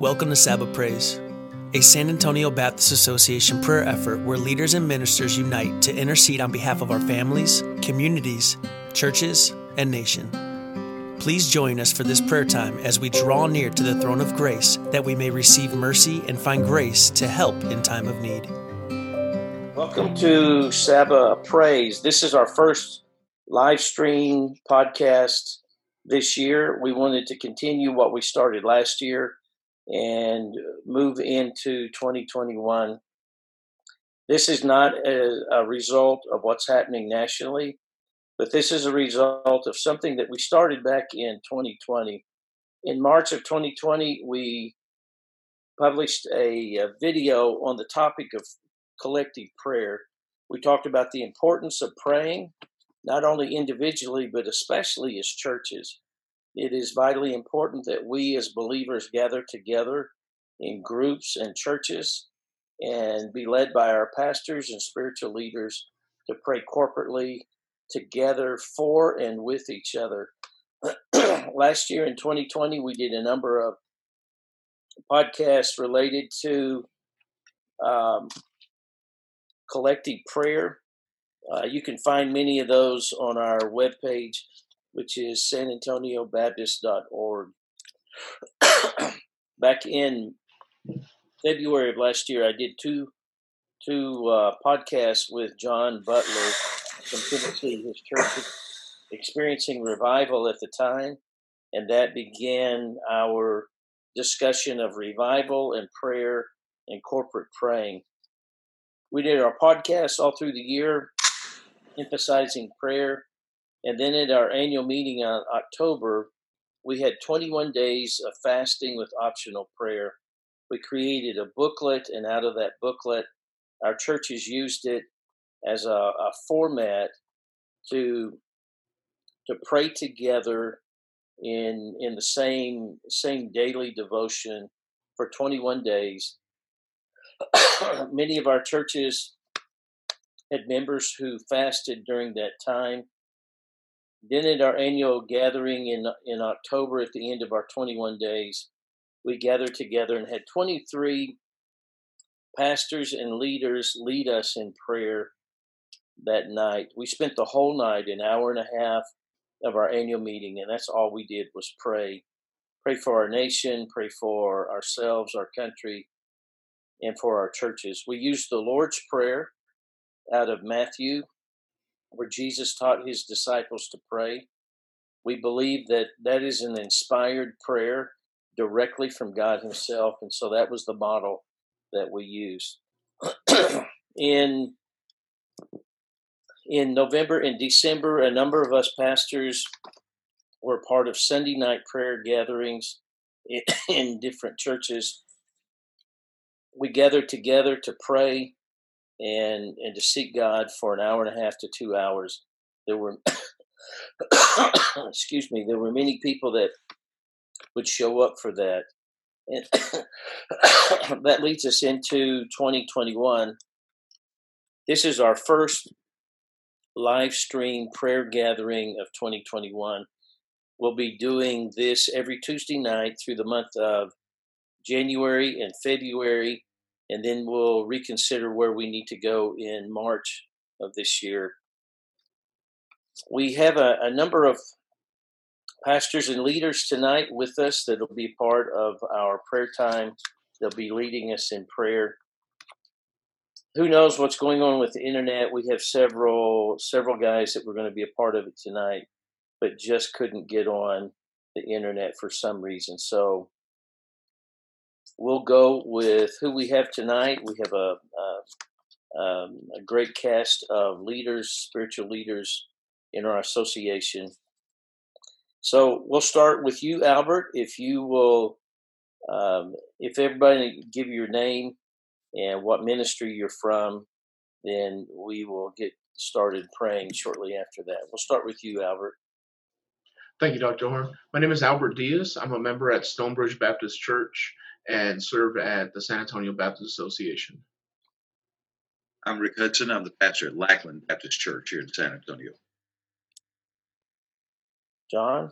Welcome to Sabbath Praise, a San Antonio Baptist Association prayer effort where leaders and ministers unite to intercede on behalf of our families, communities, churches, and nation. Please join us for this prayer time as we draw near to the throne of grace that we may receive mercy and find grace to help in time of need. Welcome to Sabbath Praise. This is our first live stream podcast this year. We wanted to continue what we started last year and move into 2021. This is not a, a, result of what's happening nationally, but this is a result of something that we started back in 2020. In March of 2020, we published a, a video on the topic of collective prayer. We talked about the importance of praying, not only individually, but especially as churches it is vitally important that we as believers gather together in groups and churches and be led by our pastors and spiritual leaders to pray corporately together for and with each other. Last year in 2020, we did a number of podcasts related to um, collective prayer. Uh, you can find many of those on our webpage which is sanantoniobaptist.org. Back in February of last year, I did two two uh, podcasts with John Butler from Tennessee. His church experiencing revival at the time, and that began our discussion of revival and prayer and corporate praying. We did our podcasts all through the year, emphasizing prayer and then at our annual meeting on October, we had 21 days of fasting with optional prayer. We created a booklet, and out of that booklet, our churches used it as a, a format to to pray together in in the same same daily devotion for 21 days. Many of our churches had members who fasted during that time. Then at our annual gathering in in October at the end of our 21 days, we gathered together and had 23 pastors and leaders lead us in prayer that night. We spent the whole night, an hour and a half of our annual meeting, and that's all we did was pray. Pray for our nation, pray for ourselves, our country, and for our churches. We used the Lord's Prayer out of Matthew where Jesus taught his disciples to pray. We believe that that is an inspired prayer directly from God Himself, and so that was the model that we used. in in November and December, a number of us pastors were part of Sunday night prayer gatherings in, in different churches. We gathered together to pray and and to seek God for an hour and a half to two hours. There were, excuse me, there were many people that would show up for that, and that leads us into 2021. This is our first live stream prayer gathering of 2021. We'll be doing this every Tuesday night through the month of January and February and then we'll reconsider where we need to go in March of this year. We have a, a number of pastors and leaders tonight with us that will be part of our prayer time. They'll be leading us in prayer. Who knows what's going on with the internet? We have several several guys that were going to be a part of it tonight, but just couldn't get on the internet for some reason. So we'll go with who we have tonight. We have a, a, um, a great cast of leaders, spiritual leaders in our association. So we'll start with you, Albert. If you will, um, if everybody give your name and what ministry you're from, then we will get started praying shortly after that. We'll start with you, Albert. Thank you, Dr. Horn. My name is Albert Diaz. I'm a member at Stonebridge Baptist Church and serve at the San Antonio Baptist Association. I'm Rick Hudson. I'm the pastor at Lackland Baptist Church here in San Antonio. John?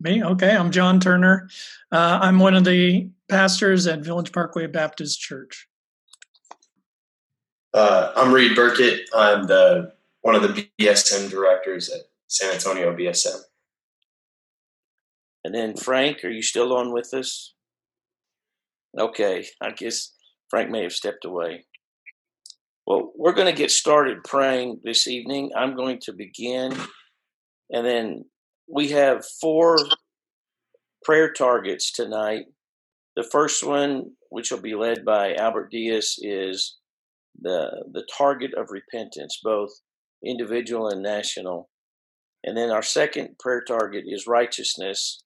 Me? Okay, I'm John Turner. Uh, I'm one of the pastors at Village Parkway Baptist Church. Uh, I'm Reed Burkett. I'm the one of the BSM directors at San Antonio BSM. And then Frank, are you still on with us? Okay, I guess Frank may have stepped away. Well, we're going to get started praying this evening. I'm going to begin, and then we have four prayer targets tonight. The first one, which will be led by Albert Diaz, is the the target of repentance, both individual and national. And then our second prayer target is righteousness.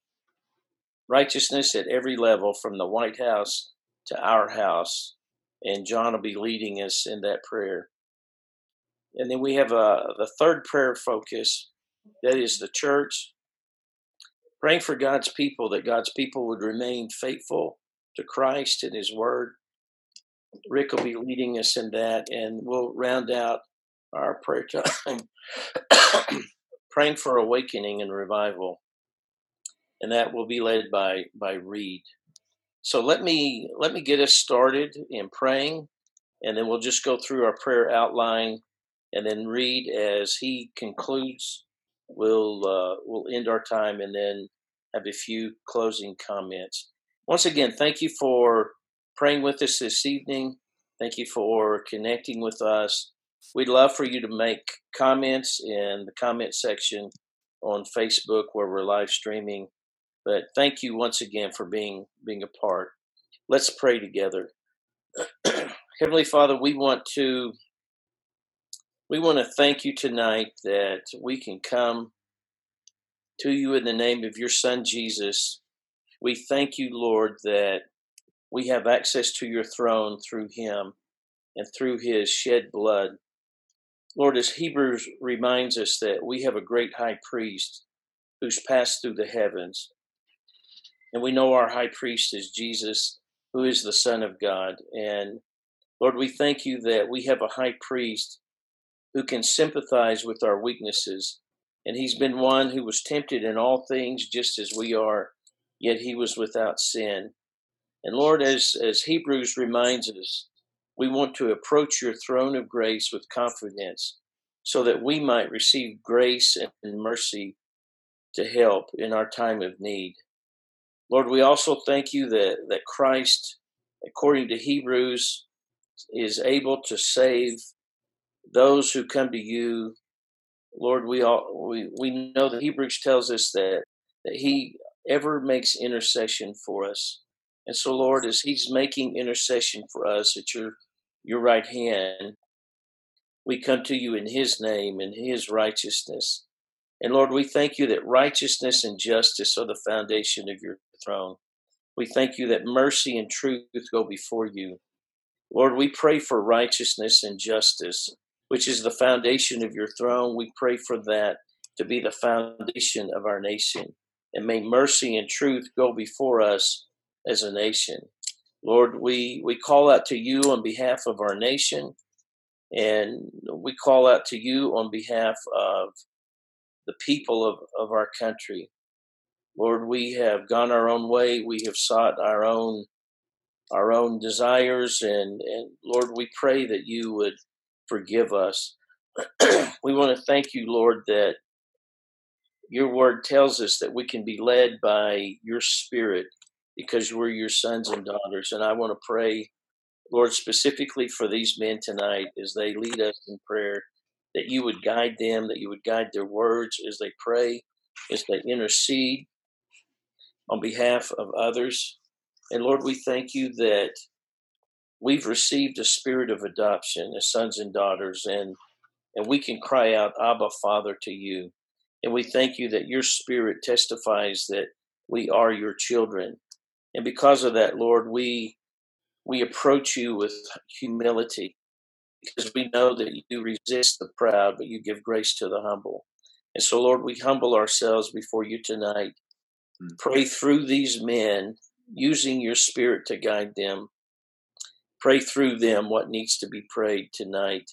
Righteousness at every level, from the White House to our house. And John will be leading us in that prayer. And then we have a the third prayer focus, that is the church. Praying for God's people, that God's people would remain faithful to Christ and His Word. Rick will be leading us in that, and we'll round out our prayer time praying for awakening and revival. And that will be led by by Reed. So let me let me get us started in praying, and then we'll just go through our prayer outline, and then Reed as he concludes. We'll uh, we'll end our time and then have a few closing comments. Once again, thank you for praying with us this evening. Thank you for connecting with us. We'd love for you to make comments in the comment section on Facebook where we're live streaming. But thank you once again for being being a part. Let's pray together. Heavenly Father, we want to we want to thank you tonight that we can come to you in the name of your son Jesus. We thank you, Lord, that we have access to your throne through him and through his shed blood. Lord, as Hebrews reminds us that we have a great high priest who's passed through the heavens. And we know our high priest is Jesus, who is the Son of God. And Lord, we thank you that we have a high priest who can sympathize with our weaknesses. And he's been one who was tempted in all things just as we are, yet he was without sin. And Lord, as, as Hebrews reminds us, we want to approach your throne of grace with confidence so that we might receive grace and mercy to help in our time of need. Lord, we also thank you that, that Christ, according to Hebrews, is able to save those who come to you. Lord, we all we, we know that Hebrews tells us that that He ever makes intercession for us. And so, Lord, as He's making intercession for us at your your right hand, we come to you in His name and His righteousness. And Lord, we thank you that righteousness and justice are the foundation of your throne. We thank you that mercy and truth go before you. Lord, we pray for righteousness and justice, which is the foundation of your throne. We pray for that to be the foundation of our nation. And may mercy and truth go before us as a nation. Lord, we, we call out to you on behalf of our nation, and we call out to you on behalf of the people of, of our country. Lord, we have gone our own way. We have sought our own our own desires, and, and Lord, we pray that you would forgive us. we want to thank you, Lord, that your word tells us that we can be led by your spirit because we're your sons and daughters. And I want to pray, Lord, specifically for these men tonight as they lead us in prayer, that you would guide them, that you would guide their words as they pray, as they intercede on behalf of others. And Lord, we thank you that we've received a spirit of adoption as sons and daughters, and, and we can cry out, Abba, Father, to you. And we thank you that your spirit testifies that we are your children and because of that, Lord, we we approach you with humility because we know that you resist the proud, but you give grace to the humble. And so, Lord, we humble ourselves before you tonight. Mm-hmm. Pray through these men, using your spirit to guide them. Pray through them what needs to be prayed tonight.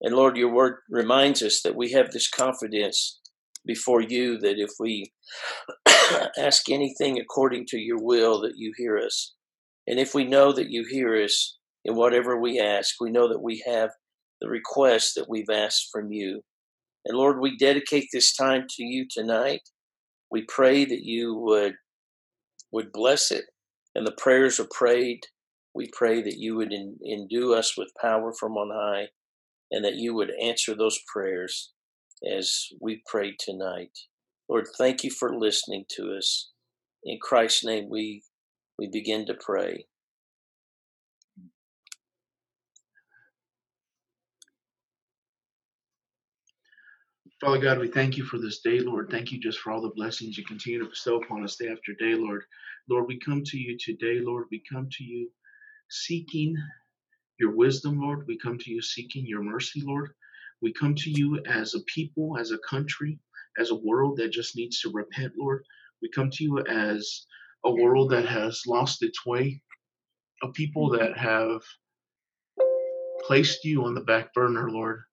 And Lord, your word reminds us that we have this confidence before you that if we ask anything according to your will, that you hear us. And if we know that you hear us in whatever we ask, we know that we have the request that we've asked from you. And Lord, we dedicate this time to you tonight. We pray that you would would bless it. And the prayers are prayed. We pray that you would endue us with power from on high and that you would answer those prayers as we prayed tonight. Lord, thank you for listening to us. In Christ's name, we, we begin to pray. Father God, we thank you for this day, Lord. Thank you just for all the blessings you continue to bestow upon us day after day, Lord. Lord, we come to you today, Lord. We come to you seeking your wisdom, Lord. We come to you seeking your mercy, Lord. We come to you as a people, as a country, as a world that just needs to repent, Lord. We come to you as a world that has lost its way, a people that have placed you on the back burner, Lord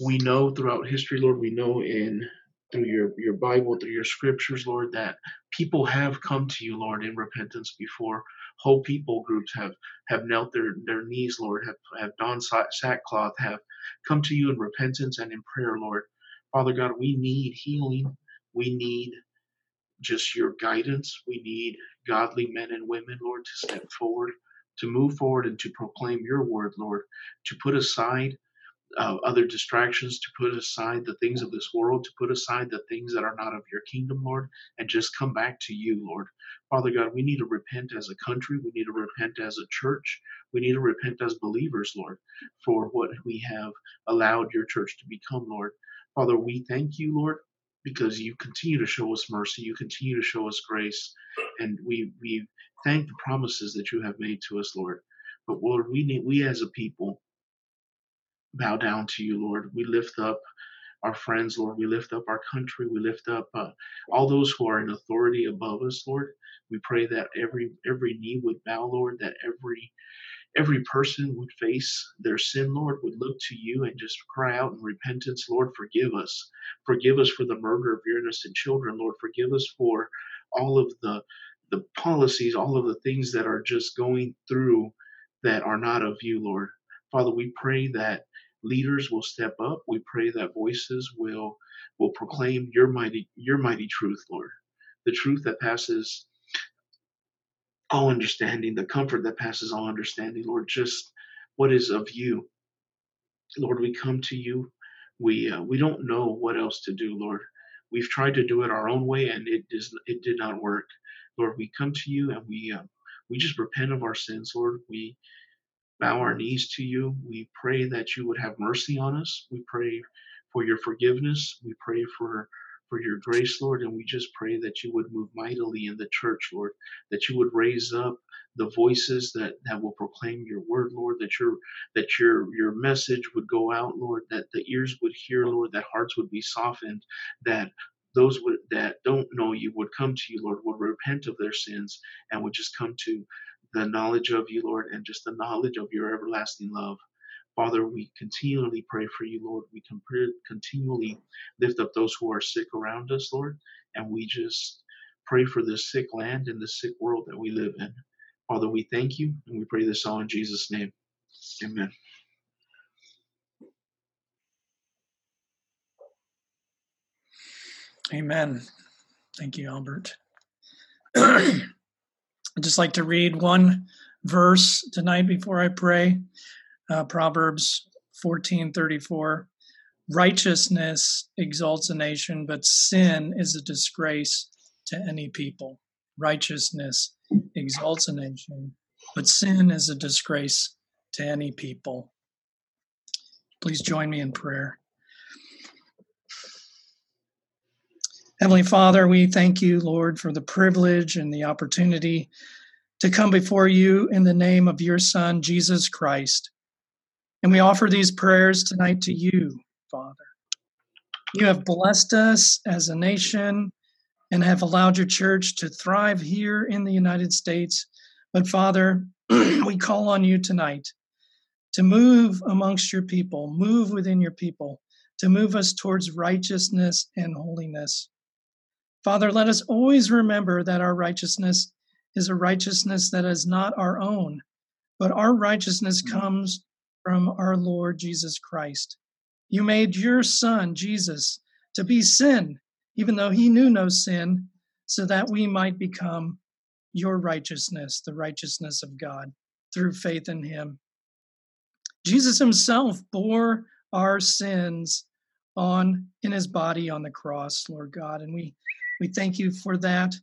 we know throughout history, Lord, we know in through your, your Bible, through your scriptures, Lord, that people have come to you, Lord, in repentance before. Whole people groups have have knelt their, their knees, Lord, have, have donned sackcloth, have come to you in repentance and in prayer, Lord. Father God, we need healing. We need just your guidance. We need godly men and women, Lord, to step forward, to move forward and to proclaim your word, Lord, to put aside uh, other distractions, to put aside the things of this world, to put aside the things that are not of your kingdom, Lord, and just come back to you, Lord. Father God, we need to repent as a country. We need to repent as a church. We need to repent as believers, Lord, for what we have allowed your church to become, Lord. Father, we thank you, Lord, because you continue to show us mercy. You continue to show us grace. And we, we thank the promises that you have made to us, Lord. But Lord, we need, we as a people, bow down to you, Lord. We lift up our friends, Lord. We lift up our country. We lift up uh, all those who are in authority above us, Lord. We pray that every every knee would bow, Lord. That every every person would face their sin, Lord, would look to you and just cry out in repentance, Lord, forgive us. Forgive us for the murder of your innocent children, Lord. Forgive us for all of the the policies, all of the things that are just going through that are not of you, Lord. Father, we pray that leaders will step up. We pray that voices will will proclaim your mighty your mighty truth, Lord. The truth that passes all understanding, the comfort that passes all understanding, Lord, just what is of you. Lord, we come to you. We uh, we don't know what else to do, Lord. We've tried to do it our own way, and it does it did not work. Lord, we come to you and we uh, we just repent of our sins, Lord. We bow our knees to you. We pray that you would have mercy on us. We pray for your forgiveness. We pray for for your grace, Lord, and we just pray that you would move mightily in the church, Lord, that you would raise up the voices that, that will proclaim your word, Lord, that your that your your message would go out, Lord, that the ears would hear, Lord, that hearts would be softened, that those would, that don't know you would come to you, Lord, would repent of their sins and would just come to the knowledge of you, Lord, and just the knowledge of your everlasting love. Father, we continually pray for you, Lord. We continually lift up those who are sick around us, Lord, and we just pray for this sick land and this sick world that we live in. Father, we thank you and we pray this all in Jesus' name. Amen. Amen. Thank you, Albert. I'd just like to read one verse tonight before I pray. Uh, Proverbs 14:34. Righteousness exalts a nation, but sin is a disgrace to any people. Righteousness exalts a nation, but sin is a disgrace to any people. Please join me in prayer. Heavenly Father, we thank you, Lord, for the privilege and the opportunity to come before you in the name of your Son, Jesus Christ. And we offer these prayers tonight to you, Father. You have blessed us as a nation and have allowed your church to thrive here in the United States. But Father, we call on you tonight to move amongst your people, move within your people, to move us towards righteousness and holiness. Father, let us always remember that our righteousness is a righteousness that is not our own, but our righteousness mm. comes from our Lord Jesus Christ. You made your Son, Jesus, to be sin, even though he knew no sin, so that we might become your righteousness, the righteousness of God, through faith in him. Jesus himself bore our sins on in his body on the cross, Lord God, and we we thank you for that.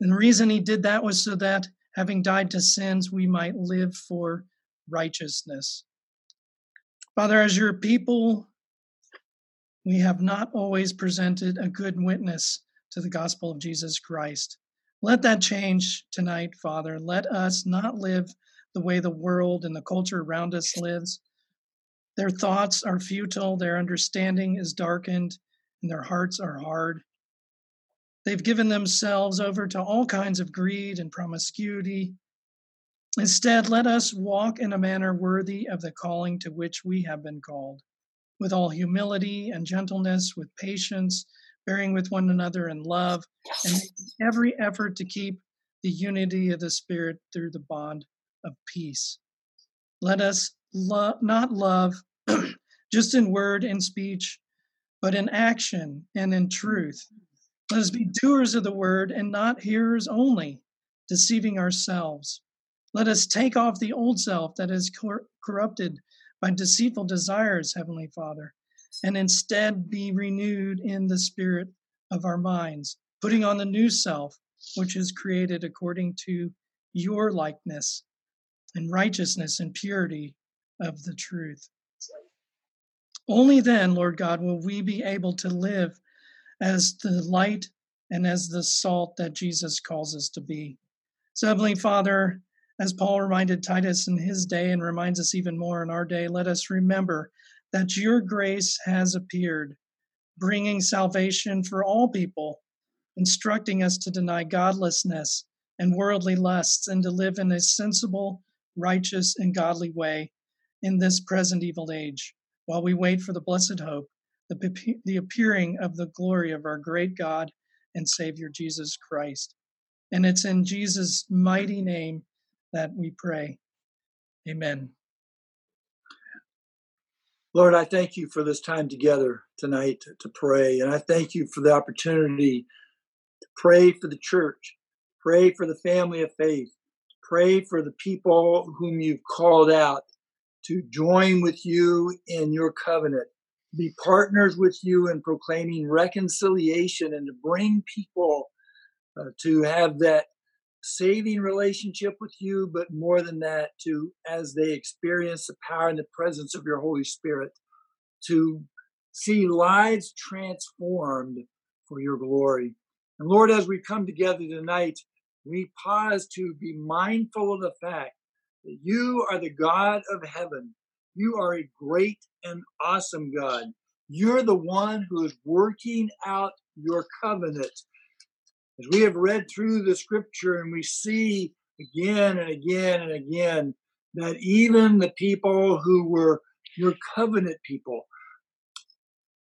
And the reason he did that was so that having died to sins, we might live for righteousness. Father, as your people, we have not always presented a good witness to the gospel of Jesus Christ. Let that change tonight, Father. Let us not live the way the world and the culture around us lives. Their thoughts are futile, their understanding is darkened, and their hearts are hard. They've given themselves over to all kinds of greed and promiscuity. Instead, let us walk in a manner worthy of the calling to which we have been called, with all humility and gentleness, with patience, bearing with one another in love, and every effort to keep the unity of the Spirit through the bond of peace. Let us lo- not love just in word and speech, but in action and in truth. Let us be doers of the word and not hearers only, deceiving ourselves. Let us take off the old self that is cor- corrupted by deceitful desires, Heavenly Father, and instead be renewed in the spirit of our minds, putting on the new self, which is created according to your likeness and righteousness and purity of the truth. Only then, Lord God, will we be able to live as the light and as the salt that Jesus calls us to be. So, Heavenly Father, as Paul reminded Titus in his day and reminds us even more in our day, let us remember that your grace has appeared, bringing salvation for all people, instructing us to deny godlessness and worldly lusts and to live in a sensible, righteous, and godly way in this present evil age, while we wait for the blessed hope the, the appearing of the glory of our great God and Savior Jesus Christ. And it's in Jesus' mighty name that we pray. Amen. Lord, I thank you for this time together tonight to pray. And I thank you for the opportunity to pray for the church, pray for the family of faith, pray for the people whom you've called out to join with you in your covenant be partners with you in proclaiming reconciliation and to bring people uh, to have that saving relationship with you, but more than that, to as they experience the power and the presence of your Holy Spirit, to see lives transformed for your glory. And Lord, as we come together tonight, we pause to be mindful of the fact that you are the God of heaven you are a great and awesome God. You're the one who is working out your covenant. As we have read through the scripture and we see again and again and again that even the people who were your covenant people,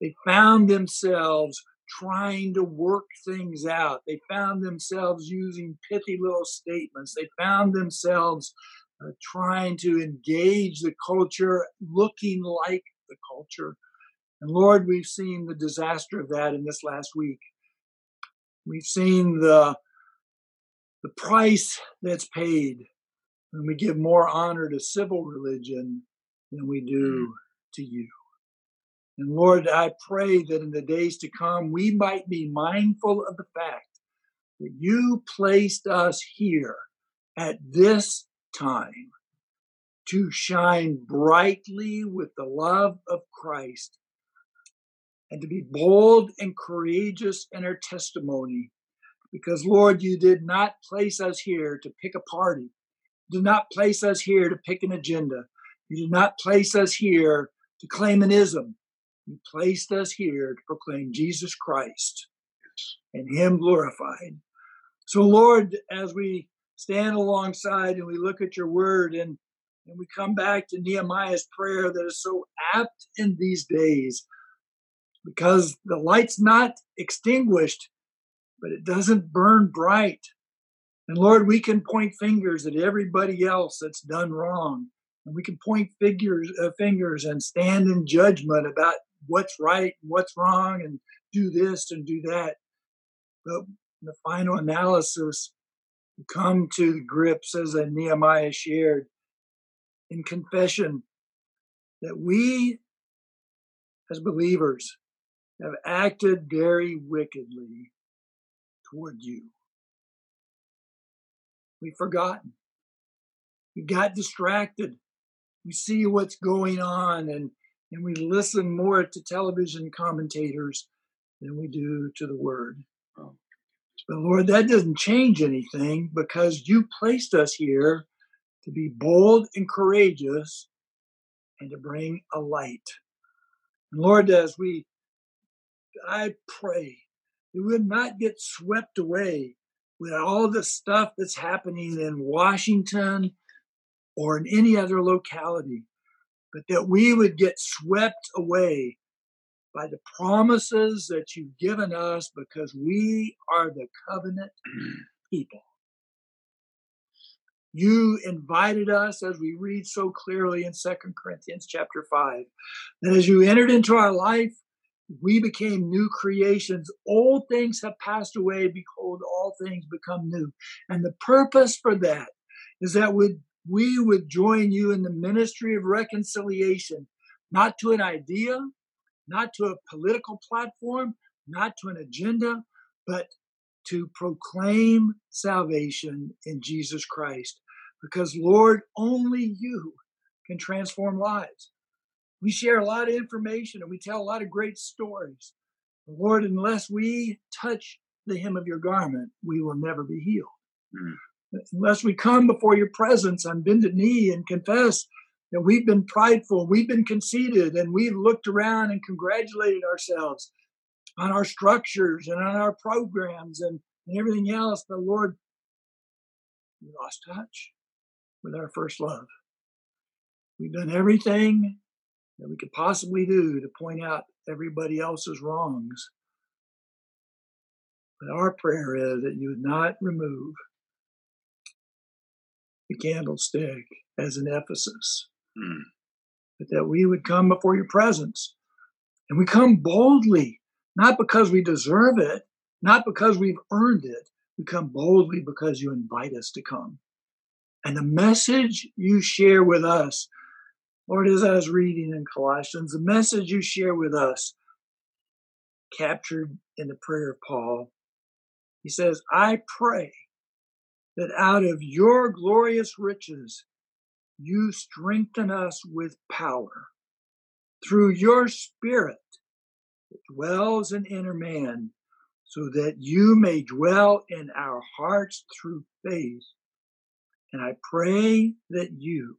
they found themselves trying to work things out. They found themselves using pithy little statements. They found themselves uh, trying to engage the culture, looking like the culture. And Lord, we've seen the disaster of that in this last week. We've seen the the price that's paid when we give more honor to civil religion than we do to you. And Lord, I pray that in the days to come, we might be mindful of the fact that you placed us here at this time to shine brightly with the love of Christ and to be bold and courageous in our testimony. Because, Lord, you did not place us here to pick a party. You did not place us here to pick an agenda. You did not place us here to claim an ism. You placed us here to proclaim Jesus Christ and Him glorified. So, Lord, as we stand alongside and we look at your word and, and we come back to Nehemiah's prayer that is so apt in these days. because the light's not extinguished, but it doesn't burn bright. And Lord, we can point fingers at everybody else that's done wrong. And we can point figures, uh, fingers and stand in judgment about what's right and what's wrong and do this and do that. But the final analysis, come to grips, as a Nehemiah shared, in confession that we as believers have acted very wickedly toward you. We've forgotten. We got distracted. We see what's going on and, and we listen more to television commentators than we do to the word. But Lord, that doesn't change anything because you placed us here to be bold and courageous and to bring a light. And Lord, as we, I pray, we would not get swept away with all the stuff that's happening in Washington or in any other locality, but that we would get swept away by the promises that you've given us because we are the covenant people. You invited us, as we read so clearly in Second Corinthians chapter 5, that as you entered into our life, we became new creations. Old things have passed away. Behold, all things become new. And the purpose for that is that would we would join you in the ministry of reconciliation, not to an idea, not to a political platform, not to an agenda, but to proclaim salvation in Jesus Christ. Because, Lord, only you can transform lives. We share a lot of information and we tell a lot of great stories. Lord, unless we touch the hem of your garment, we will never be healed. Mm. Unless we come before your presence on bended knee and confess that we've been prideful, we've been conceited, and we've looked around and congratulated ourselves on our structures and on our programs and, and everything else. But Lord, we lost touch with our first love. We've done everything that we could possibly do to point out everybody else's wrongs. But our prayer is that you would not remove the candlestick as in Ephesus, mm. but that we would come before your presence and we come boldly, not because we deserve it, not because we've earned it. We come boldly because you invite us to come. And the message you share with us, Lord, as I was reading in Colossians, the message you share with us, captured in the prayer of Paul, he says, I pray that out of your glorious riches you strengthen us with power. Through your spirit that dwells in inner man, so that you may dwell in our hearts through faith. And I pray that you,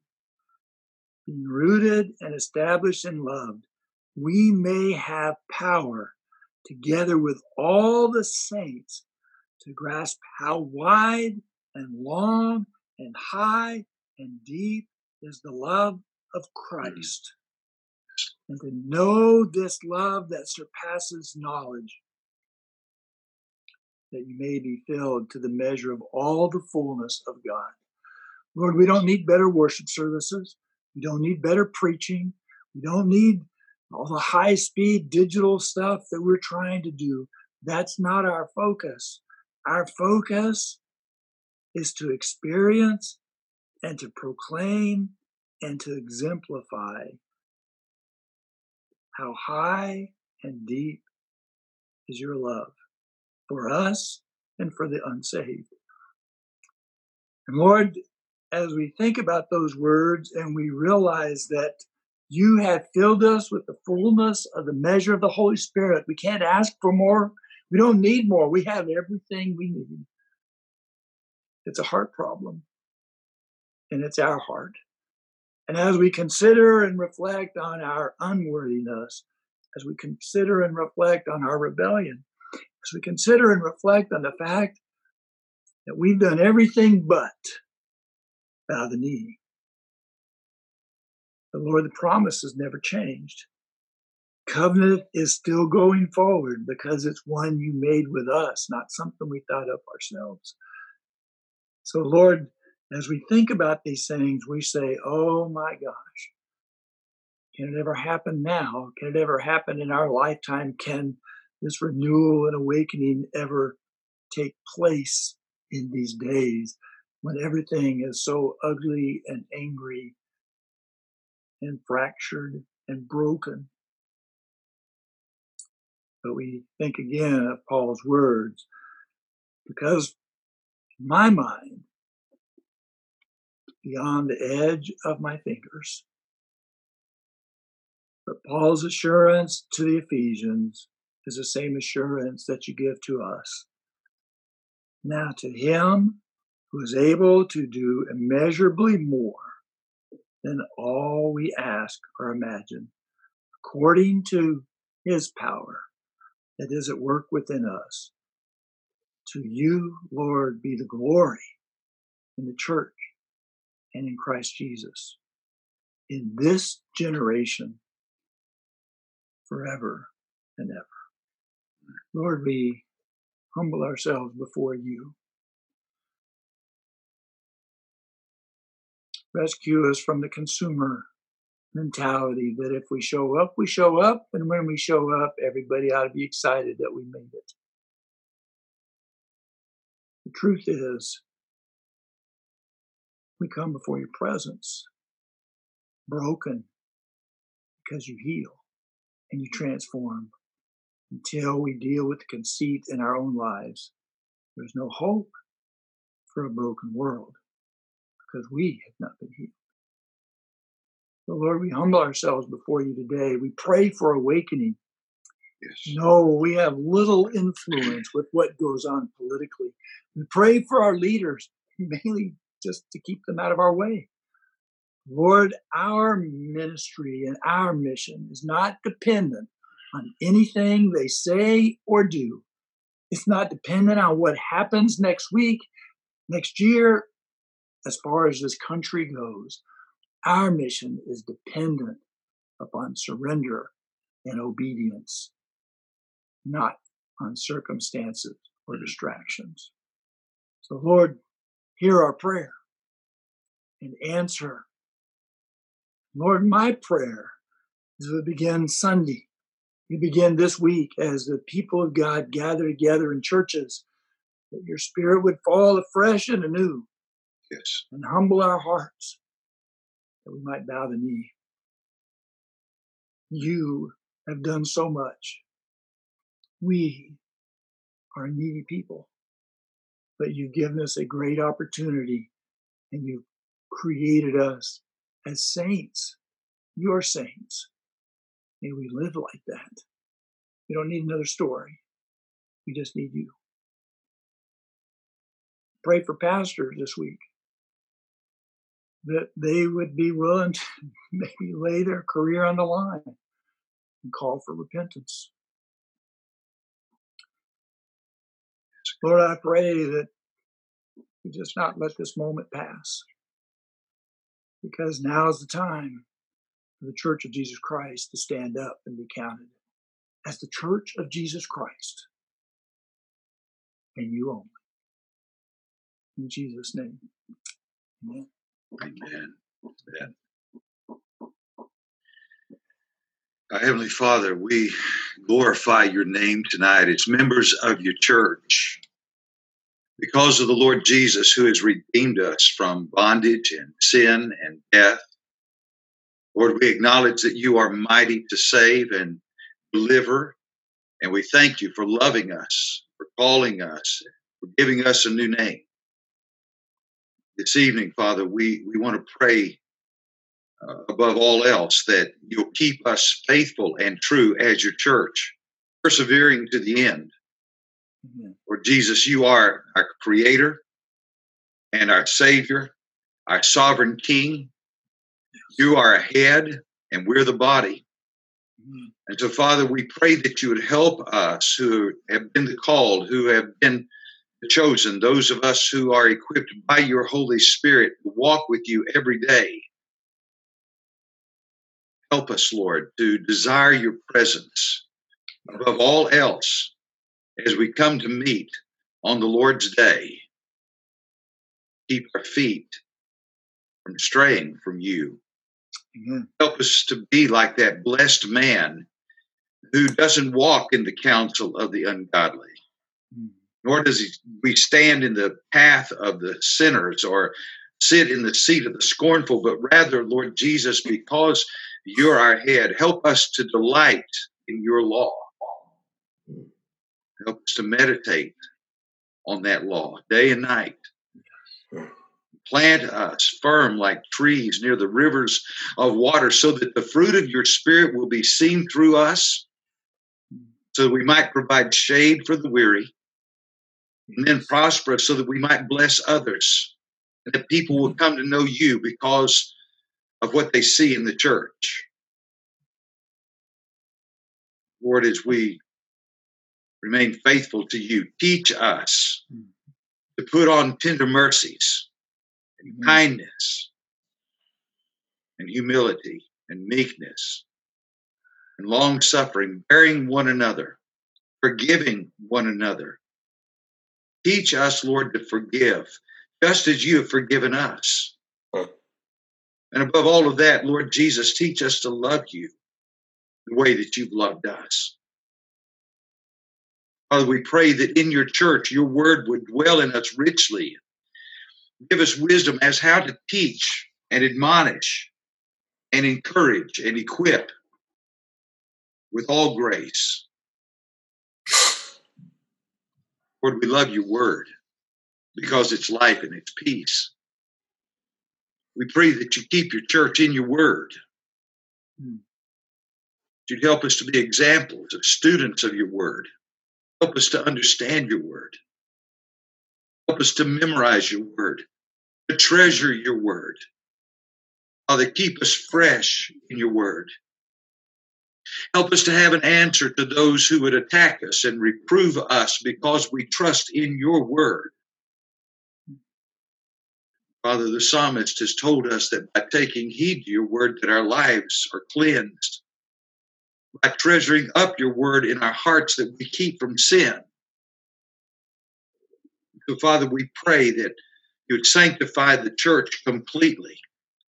being rooted and established and loved, we may have power together with all the saints to grasp how wide and long and high and deep is the love of mm-hmm. Christ. And to know this love that surpasses knowledge, that you may be filled to the measure of all the fullness of God. Lord, we don't need better worship services. We don't need better preaching. We don't need all the high speed digital stuff that we're trying to do. That's not our focus. Our focus is to experience and to proclaim and to exemplify how high and deep is your love for us and for the unsaved. And Lord, as we think about those words and we realize that you have filled us with the fullness of the measure of the Holy Spirit, we can't ask for more. We don't need more. We have everything we need. It's a heart problem, and it's our heart. And as we consider and reflect on our unworthiness, as we consider and reflect on our rebellion, as we consider and reflect on the fact that we've done everything but bow the knee. The Lord, the promise has never changed. covenant is still going forward because it's one you made with us, not something we thought up ourselves. So, Lord, as we think about these things, we say, Oh my gosh, can it ever happen now? Can it ever happen in our lifetime? Can this renewal and awakening ever take place in these days when everything is so ugly and angry and fractured and broken? But we think again of Paul's words because my mind beyond the edge of my fingers. But Paul's assurance to the Ephesians is the same assurance that you give to us. Now, to him who is able to do immeasurably more than all we ask or imagine, according to his power that is at work within us. To you, Lord, be the glory in the church and in Christ Jesus in this generation forever and ever. Lord, we humble ourselves before you. Rescue us from the consumer mentality that if we show up, we show up, and when we show up, everybody ought to be excited that we made it. The truth is, we come before your presence broken because you heal and you transform. Until we deal with the conceit in our own lives, there's no hope for a broken world because we have not been healed. So, Lord, we humble ourselves before you today. We pray for awakening. Yes. No, we have little influence with what goes on politically. We pray for our leaders, mainly just to keep them out of our way. Lord, our ministry and our mission is not dependent on anything they say or do. It's not dependent on what happens next week, next year, as far as this country goes. Our mission is dependent upon surrender and obedience, not on circumstances or hmm. distractions. So, Lord, hear our prayer and answer. Lord, my prayer as we begin Sunday, You begin this week as the people of God gather together in churches, that your spirit would fall afresh and anew. Yes. And humble our hearts that we might bow the knee. You have done so much. We are needy people but you've given us a great opportunity and you've created us as saints, your saints. May we live like that. We don't need another story. We just need you. Pray for pastors this week that they would be willing to maybe lay their career on the line and call for repentance. Lord, I pray that you just not let this moment pass. Because now is the time for the Church of Jesus Christ to stand up and be counted as the Church of Jesus Christ and you only. In Jesus' name. Amen. Amen. Amen. Our Heavenly Father, we glorify your name tonight as members of your church because of the Lord Jesus who has redeemed us from bondage and sin and death. Lord, we acknowledge that you are mighty to save and deliver. And we thank you for loving us, for calling us, for giving us a new name. This evening, Father, we, we want to pray uh, above all else that you'll keep us faithful and true as your church, persevering to the end Mm-hmm. Lord Jesus, you are our creator and our savior, our sovereign king. You are a head and we're the body. Mm-hmm. And so, Father, we pray that you would help us who have been called, who have been chosen, those of us who are equipped by your Holy Spirit to walk with you every day. Help us, Lord, to desire your presence above all else as we come to meet on the Lord's day. Keep our feet from straying from you. Amen. Help us to be like that blessed man who doesn't walk in the counsel of the ungodly, mm. nor does he, we stand in the path of the sinners or sit in the seat of the scornful, but rather, Lord Jesus, because you're our head, help us to delight in your law. Help us to meditate on that law day and night. Plant us firm like trees near the rivers of water so that the fruit of your spirit will be seen through us, so that we might provide shade for the weary, and then prosper so that we might bless others, and that people will come to know you because of what they see in the church. Lord, as we remain faithful to you, teach us to put on tender mercies and mm-hmm. kindness and humility and meekness and long suffering, bearing one another, forgiving one another. Teach us, Lord, to forgive just as you have forgiven us. And above all of that, Lord Jesus, teach us to love you the way that you've loved us. Father, we pray that in your church, your word would dwell in us richly. Give us wisdom as how to teach and admonish and encourage and equip with all grace. Lord, we love your word because it's life and it's peace. We pray that you keep your church in your word. Hmm. You'd help us to be examples of students of your word. Help us to understand your word. Help us to memorize your word, to treasure your word. Father, keep us fresh in your word. Help us to have an answer to those who would attack us and reprove us because we trust in your word. Father, the psalmist has told us that by taking heed to your word that our lives are cleansed. By treasuring up your word in our hearts that we keep from sin. So, Father, we pray that you would sanctify the church completely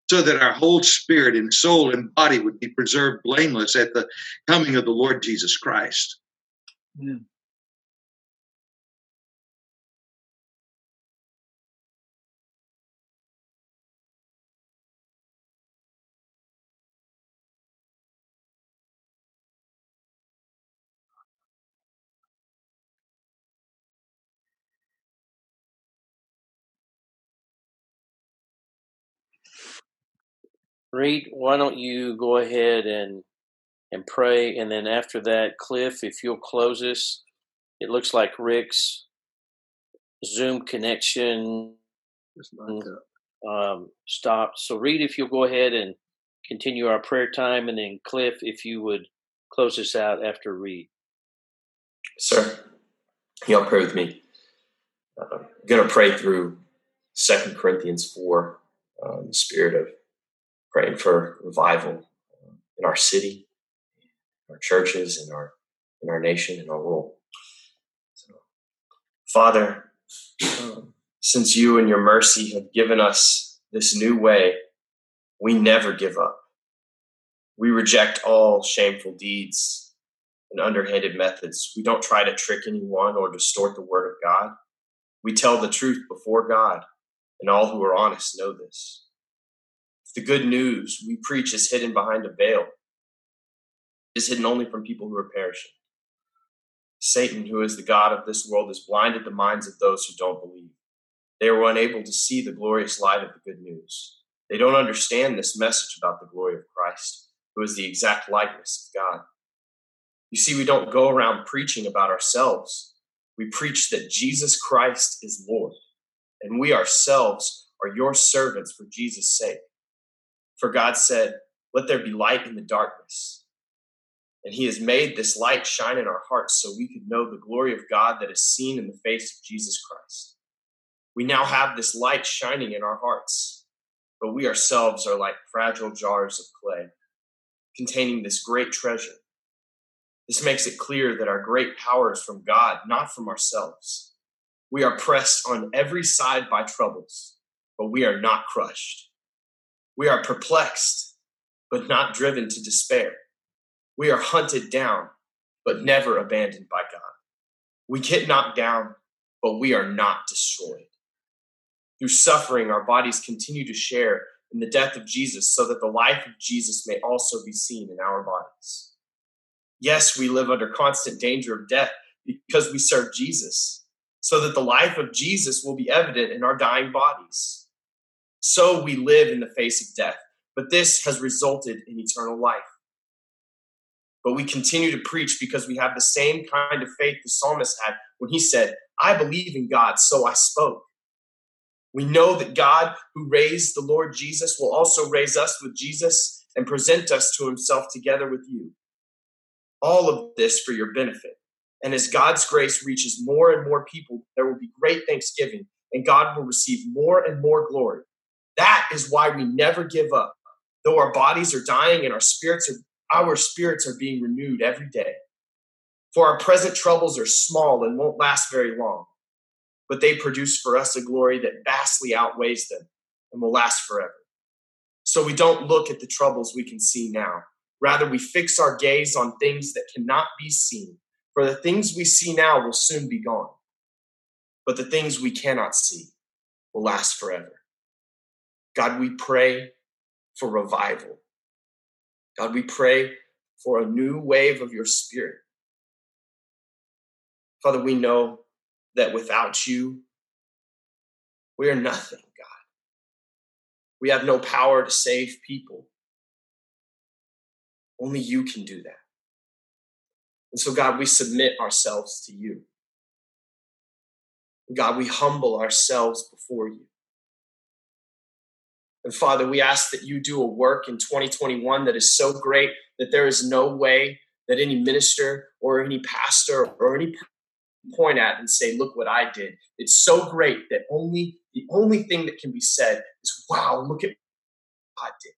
so that our whole spirit and soul and body would be preserved blameless at the coming of the Lord Jesus Christ. Amen. Reed, why don't you go ahead and and pray, and then after that, Cliff, if you'll close us. It looks like Rick's Zoom connection um, stopped. So, Reed, if you'll go ahead and continue our prayer time, and then Cliff, if you would close us out after Reed. Sir, y'all pray with me. Uh, I'm going to pray through Second Corinthians 4, um, the spirit of praying for revival uh, in our city, our churches, in our in our nation, in our world. So, Father, um, since you and your mercy have given us this new way, we never give up. We reject all shameful deeds and underhanded methods. We don't try to trick anyone or distort the word of God. We tell the truth before God, and all who are honest know this. The good news we preach is hidden behind a veil, is hidden only from people who are perishing. Satan, who is the God of this world, has blinded the minds of those who don't believe. They are unable to see the glorious light of the good news. They don't understand this message about the glory of Christ, who is the exact likeness of God. You see, we don't go around preaching about ourselves. We preach that Jesus Christ is Lord, and we ourselves are your servants for Jesus' sake. For God said, Let there be light in the darkness. And He has made this light shine in our hearts so we could know the glory of God that is seen in the face of Jesus Christ. We now have this light shining in our hearts, but we ourselves are like fragile jars of clay, containing this great treasure. This makes it clear that our great power is from God, not from ourselves. We are pressed on every side by troubles, but we are not crushed. We are perplexed, but not driven to despair. We are hunted down, but never abandoned by God. We get knocked down, but we are not destroyed. Through suffering, our bodies continue to share in the death of Jesus so that the life of Jesus may also be seen in our bodies. Yes, we live under constant danger of death because we serve Jesus, so that the life of Jesus will be evident in our dying bodies. So we live in the face of death, but this has resulted in eternal life. But we continue to preach because we have the same kind of faith the psalmist had when he said, I believe in God, so I spoke. We know that God, who raised the Lord Jesus, will also raise us with Jesus and present us to himself together with you. All of this for your benefit. And as God's grace reaches more and more people, there will be great thanksgiving and God will receive more and more glory. That is why we never give up. Though our bodies are dying and our spirits are our spirits are being renewed every day. For our present troubles are small and won't last very long, but they produce for us a glory that vastly outweighs them and will last forever. So we don't look at the troubles we can see now. Rather, we fix our gaze on things that cannot be seen, for the things we see now will soon be gone. But the things we cannot see will last forever. God, we pray for revival God, we pray for a new wave of your spirit. Father, we know that without you, we are nothing, God. We have no power to save people. Only you can do that. And so, God, we submit ourselves to you. God, we humble ourselves before you. And Father, we ask that you do a work in 2021 that is so great that there is no way that any minister or any pastor or any point at and say, look what I did. It's so great that only the only thing that can be said is, wow, look at what I did.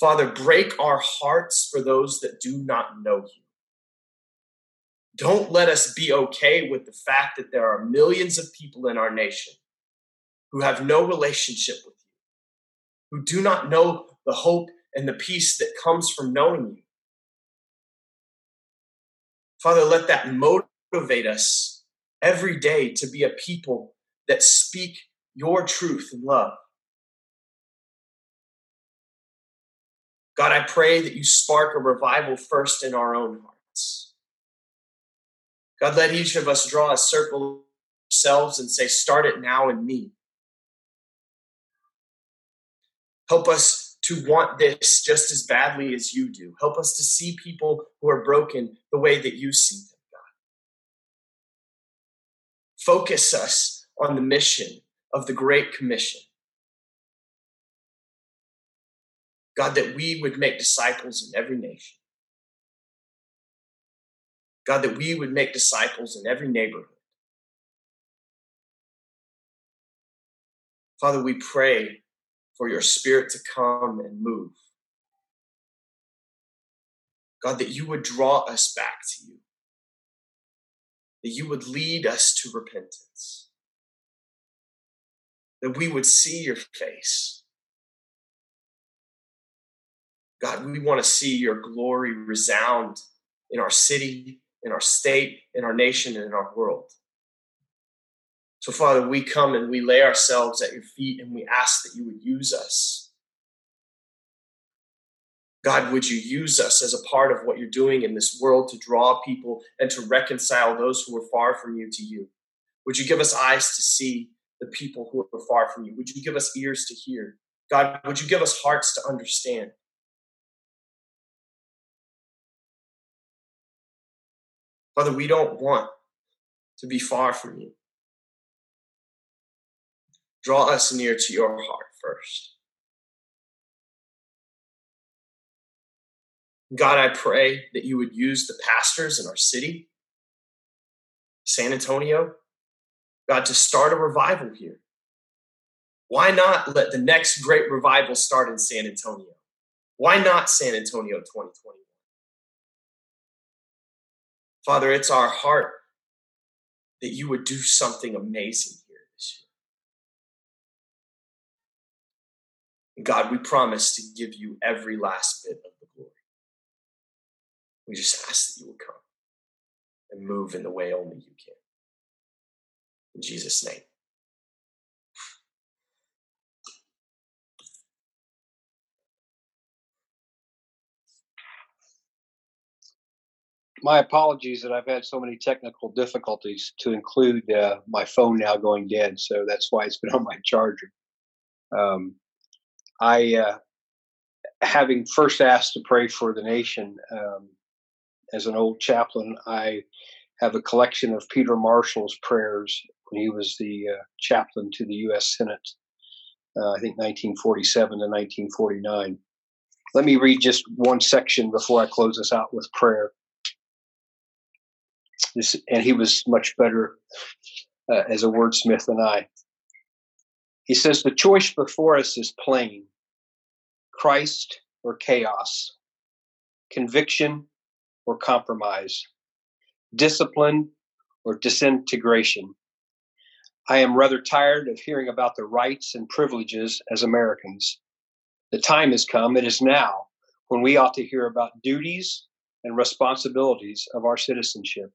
Father, break our hearts for those that do not know you. Don't let us be okay with the fact that there are millions of people in our nation who have no relationship with you, who do not know the hope and the peace that comes from knowing you. Father, let that motivate us every day to be a people that speak your truth and love. God, I pray that you spark a revival first in our own hearts. God, let each of us draw a circle ourselves and say, Start it now in me. Help us to want this just as badly as you do. Help us to see people who are broken the way that you see them, God. Focus us on the mission of the Great Commission. God, that we would make disciples in every nation. God, that we would make disciples in every neighborhood. Father, we pray for your spirit to come and move. God, that you would draw us back to you, that you would lead us to repentance, that we would see your face. God, we want to see your glory resound in our city, in our state, in our nation, and in our world. So, Father, we come and we lay ourselves at your feet and we ask that you would use us. God, would you use us as a part of what you're doing in this world to draw people and to reconcile those who are far from you to you? Would you give us eyes to see the people who are far from you? Would you give us ears to hear? God, would you give us hearts to understand? Father, we don't want to be far from you. Draw us near to your heart first. God, I pray that you would use the pastors in our city, San Antonio, God, to start a revival here. Why not let the next great revival start in San Antonio? Why not San Antonio 2021? Father, it's our heart that you would do something amazing God, we promise to give you every last bit of the glory. We just ask that you would come and move in the way only you can. In Jesus' name. my apologies that I've had so many technical difficulties to include uh, my phone now going dead. So that's why it's been on my charger. Um, I, uh, having first asked to pray for the nation um, as an old chaplain, I have a collection of Peter Marshall's prayers when he was the uh, chaplain to the U.S. Senate, uh, I think 1947 to 1949. Let me read just one section before I close this out with prayer. This, and he was much better uh, as a wordsmith than I. He says, The choice before us is plain Christ or chaos, conviction or compromise, discipline or disintegration. I am rather tired of hearing about the rights and privileges as Americans. The time has come, it is now, when we ought to hear about duties and responsibilities of our citizenship.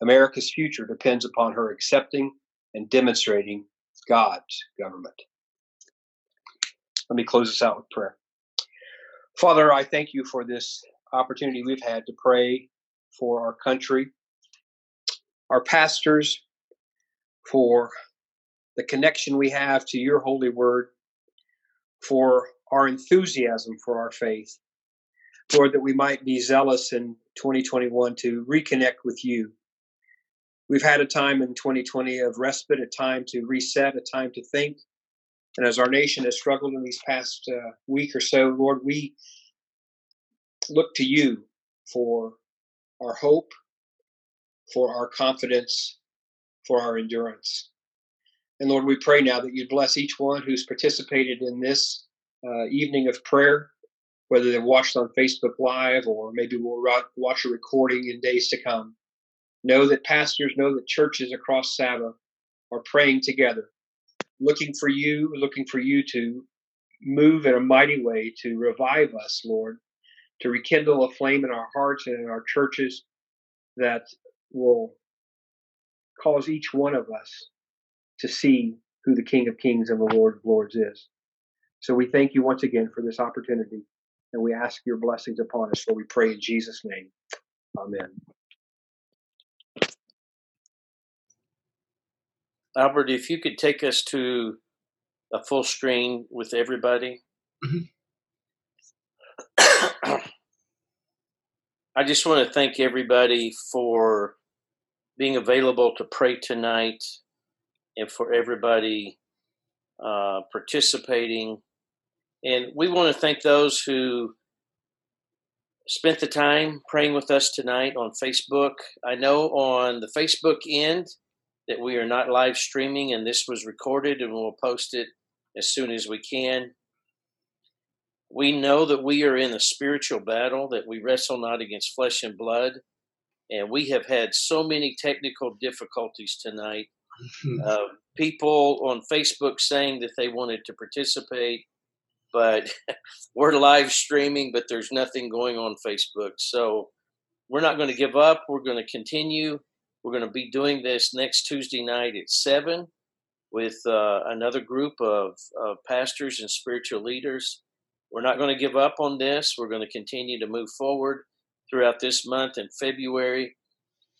America's future depends upon her accepting and demonstrating God's government. Let me close this out with prayer. Father, I thank you for this opportunity we've had to pray for our country, our pastors, for the connection we have to your holy word, for our enthusiasm for our faith. Lord, that we might be zealous in 2021 to reconnect with you we've had a time in 2020 of respite, a time to reset, a time to think. And as our nation has struggled in these past uh, week or so, Lord, we look to you for our hope, for our confidence, for our endurance. And Lord, we pray now that you bless each one who's participated in this uh, evening of prayer, whether they've watched on Facebook Live or maybe we'll watch a recording in days to come. Know that pastors, know that churches across Saba are praying together, looking for you, looking for you to move in a mighty way to revive us, Lord, to rekindle a flame in our hearts and in our churches that will cause each one of us to see who the King of Kings and the Lord of Lords is. So we thank you once again for this opportunity, and we ask your blessings upon us. For we pray in Jesus' name. Amen. Albert, if you could take us to a full screen with everybody. Mm-hmm. I just want to thank everybody for being available to pray tonight and for everybody uh, participating. And we want to thank those who spent the time praying with us tonight on Facebook. I know on the Facebook end, that we are not live streaming and this was recorded and we'll post it as soon as we can. We know that we are in a spiritual battle, that we wrestle not against flesh and blood. And we have had so many technical difficulties tonight. uh, people on Facebook saying that they wanted to participate, but we're live streaming, but there's nothing going on Facebook. So we're not going to give up. We're going to continue we're going to be doing this next Tuesday night at 7 with uh, another group of, of pastors and spiritual leaders. We're not going to give up on this. We're going to continue to move forward throughout this month in February.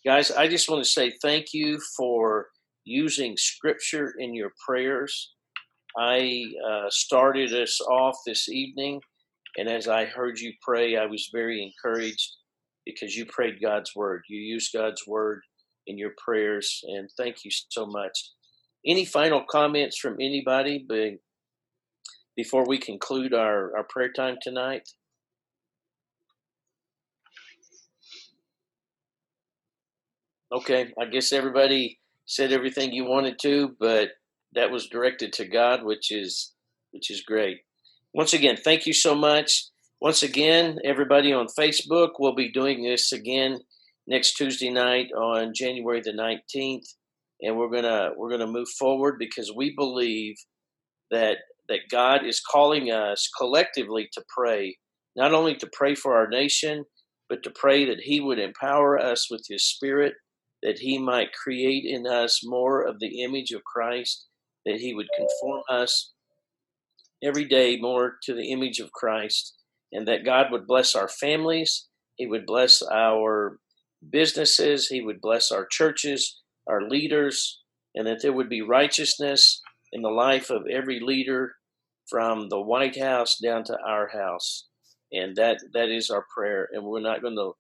Guys, I just want to say thank you for using scripture in your prayers. I uh, started us off this evening, and as I heard you pray, I was very encouraged because you prayed God's word. You used God's word in your prayers. And thank you so much. Any final comments from anybody before we conclude our, our prayer time tonight? Okay, I guess everybody said everything you wanted to, but that was directed to God, which is which is great. Once again, thank you so much. Once again, everybody on Facebook, we'll be doing this again next Tuesday night on January the 19th and we're going to we're to move forward because we believe that that God is calling us collectively to pray, not only to pray for our nation, but to pray that he would empower us with his spirit that he might create in us more of the image of Christ, that he would conform us every day more to the image of Christ, and that God would bless our families, he would bless our businesses, he would bless our churches, our leaders, and that there would be righteousness in the life of every leader from the White House down to our house. And that that is our prayer. And we're not going to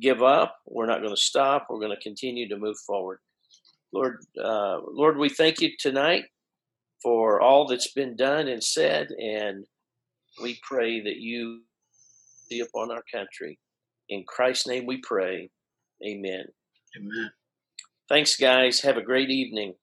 give up. We're not going to stop. We're going to continue to move forward. Lord, uh, Lord, we thank you tonight for all that's been done and said, and we pray that you be upon our country. In Christ's name we pray. Amen. Amen. Thanks, guys. Have a great evening.